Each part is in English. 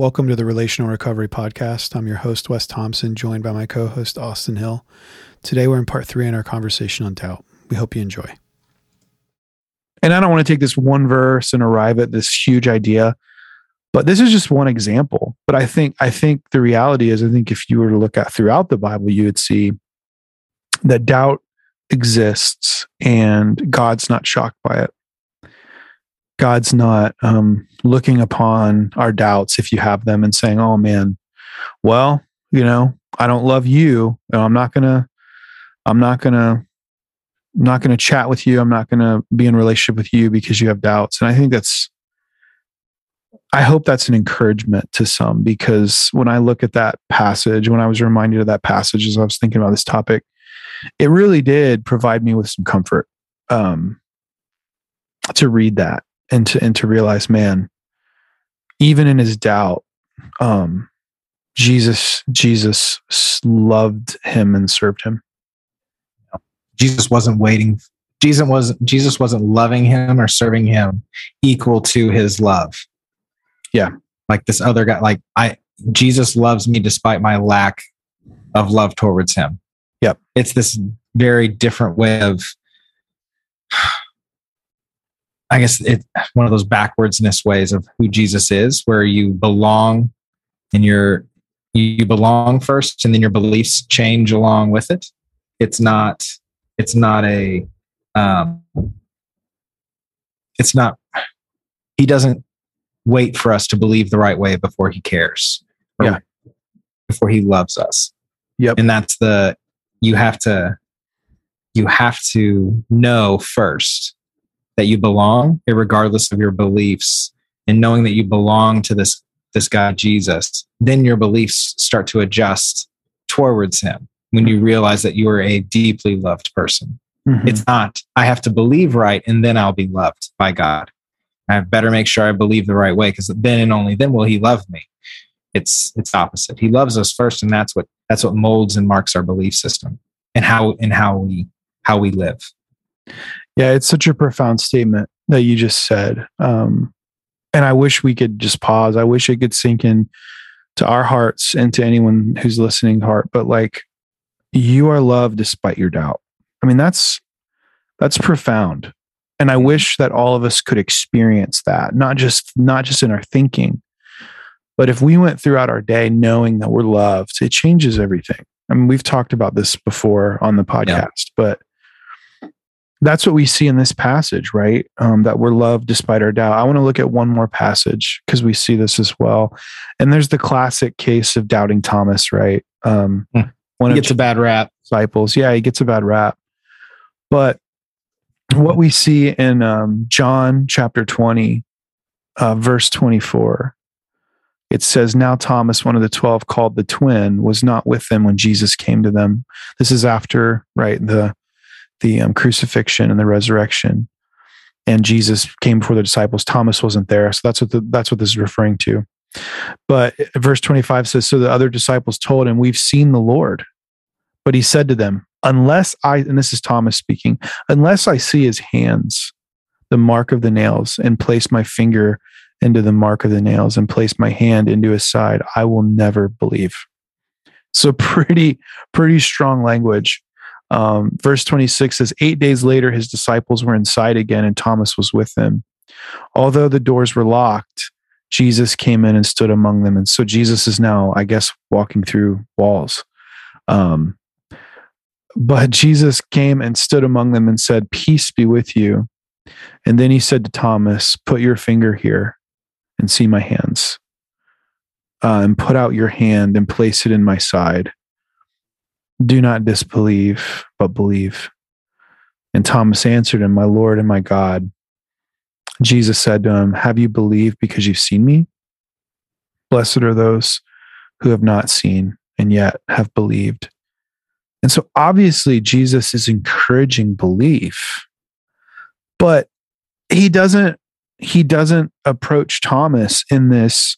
Welcome to the Relational Recovery Podcast. I'm your host, Wes Thompson, joined by my co host, Austin Hill. Today, we're in part three in our conversation on doubt. We hope you enjoy. And I don't want to take this one verse and arrive at this huge idea, but this is just one example. But I think I think the reality is I think if you were to look at throughout the Bible, you would see that doubt exists and God's not shocked by it. God's not um, looking upon our doubts if you have them and saying, "Oh man, well, you know, I don't love you. I'm not gonna, I'm not gonna, I'm not gonna chat with you. I'm not gonna be in relationship with you because you have doubts." And I think that's, I hope that's an encouragement to some because when I look at that passage, when I was reminded of that passage as I was thinking about this topic, it really did provide me with some comfort um, to read that and to and to realize, man, even in his doubt, um, Jesus Jesus loved him and served him. Jesus wasn't waiting. Jesus wasn't Jesus wasn't loving him or serving him equal to his love. Yeah. Like this other guy, like I Jesus loves me despite my lack of love towards him. Yep. It's this very different way of I guess it's one of those backwardsness ways of who Jesus is, where you belong and you're you belong first and then your beliefs change along with it. It's not it's not a um it's not he doesn't wait for us to believe the right way before he cares. Yeah. Before he loves us. Yep. And that's the you have to you have to know first that you belong, regardless of your beliefs, and knowing that you belong to this this guy Jesus, then your beliefs start to adjust towards him when you realize that you are a deeply loved person. Mm-hmm. It's not, I have to believe right and then I'll be loved by God. I better make sure I believe the right way because then and only then will he love me. It's it's opposite. He loves us first, and that's what that's what molds and marks our belief system and how and how we how we live. Yeah, it's such a profound statement that you just said. Um, and I wish we could just pause. I wish it could sink in to our hearts and to anyone who's listening heart. But like, you are loved despite your doubt. I mean, that's that's profound. And I wish that all of us could experience that, not just not just in our thinking, but if we went throughout our day knowing that we're loved, it changes everything. I mean, we've talked about this before on the podcast, yeah. but that's what we see in this passage, right? Um, that we're loved despite our doubt. I want to look at one more passage because we see this as well. And there's the classic case of doubting Thomas, right? Um, hmm. one he gets a bad rap. Disciples, yeah, he gets a bad rap. But what we see in um, John chapter 20, uh, verse 24, it says, Now Thomas, one of the 12 called the twin, was not with them when Jesus came to them. This is after, right, the the um, crucifixion and the resurrection. And jesus came before the disciples. Thomas wasn't there. So that's what the, that's what this is referring to. But verse 25 says so the other disciples told him we've seen the lord but he said to them unless i and this is thomas speaking unless i see his hands the mark of the nails and place my finger into the mark of the nails and place my hand into his side i will never believe. So pretty pretty strong language um, verse 26 says, Eight days later, his disciples were inside again, and Thomas was with them. Although the doors were locked, Jesus came in and stood among them. And so Jesus is now, I guess, walking through walls. Um, but Jesus came and stood among them and said, Peace be with you. And then he said to Thomas, Put your finger here and see my hands. Uh, and put out your hand and place it in my side do not disbelieve, but believe. And Thomas answered him, My Lord and my God. Jesus said to him, Have you believed because you've seen me? Blessed are those who have not seen and yet have believed. And so obviously, Jesus is encouraging belief, but he doesn't he doesn't approach Thomas in this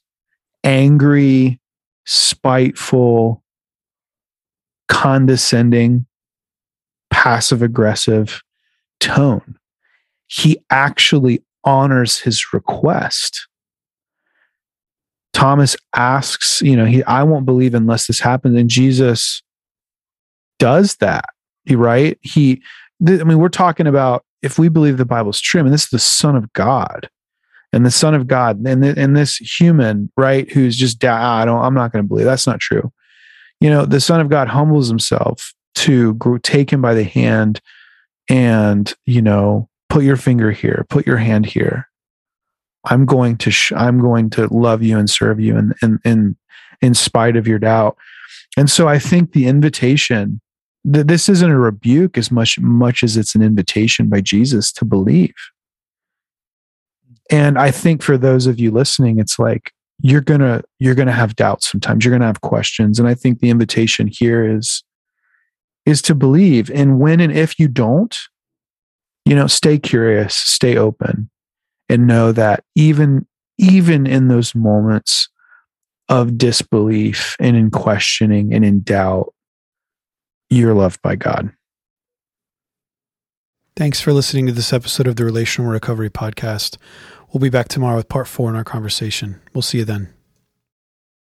angry, spiteful, condescending, passive aggressive tone. He actually honors his request. Thomas asks, you know, he I won't believe unless this happens. And Jesus does that. Right? He th- I mean, we're talking about if we believe the Bible's true, I mean, this is the Son of God. And the Son of God, and, th- and this human, right, who's just, ah, I don't, I'm not going to believe that's not true. You know, the Son of God humbles himself to take him by the hand and, you know, put your finger here, put your hand here. I'm going to, sh- I'm going to love you and serve you in, in, in, spite of your doubt. And so I think the invitation th- this isn't a rebuke as much much as it's an invitation by Jesus to believe. And I think for those of you listening, it's like you're gonna you're gonna have doubts sometimes. You're gonna have questions, and I think the invitation here is is to believe. And when and if you don't, you know, stay curious, stay open, and know that even even in those moments of disbelief and in questioning and in doubt, you're loved by God. Thanks for listening to this episode of the Relational Recovery Podcast. We'll be back tomorrow with part four in our conversation. We'll see you then.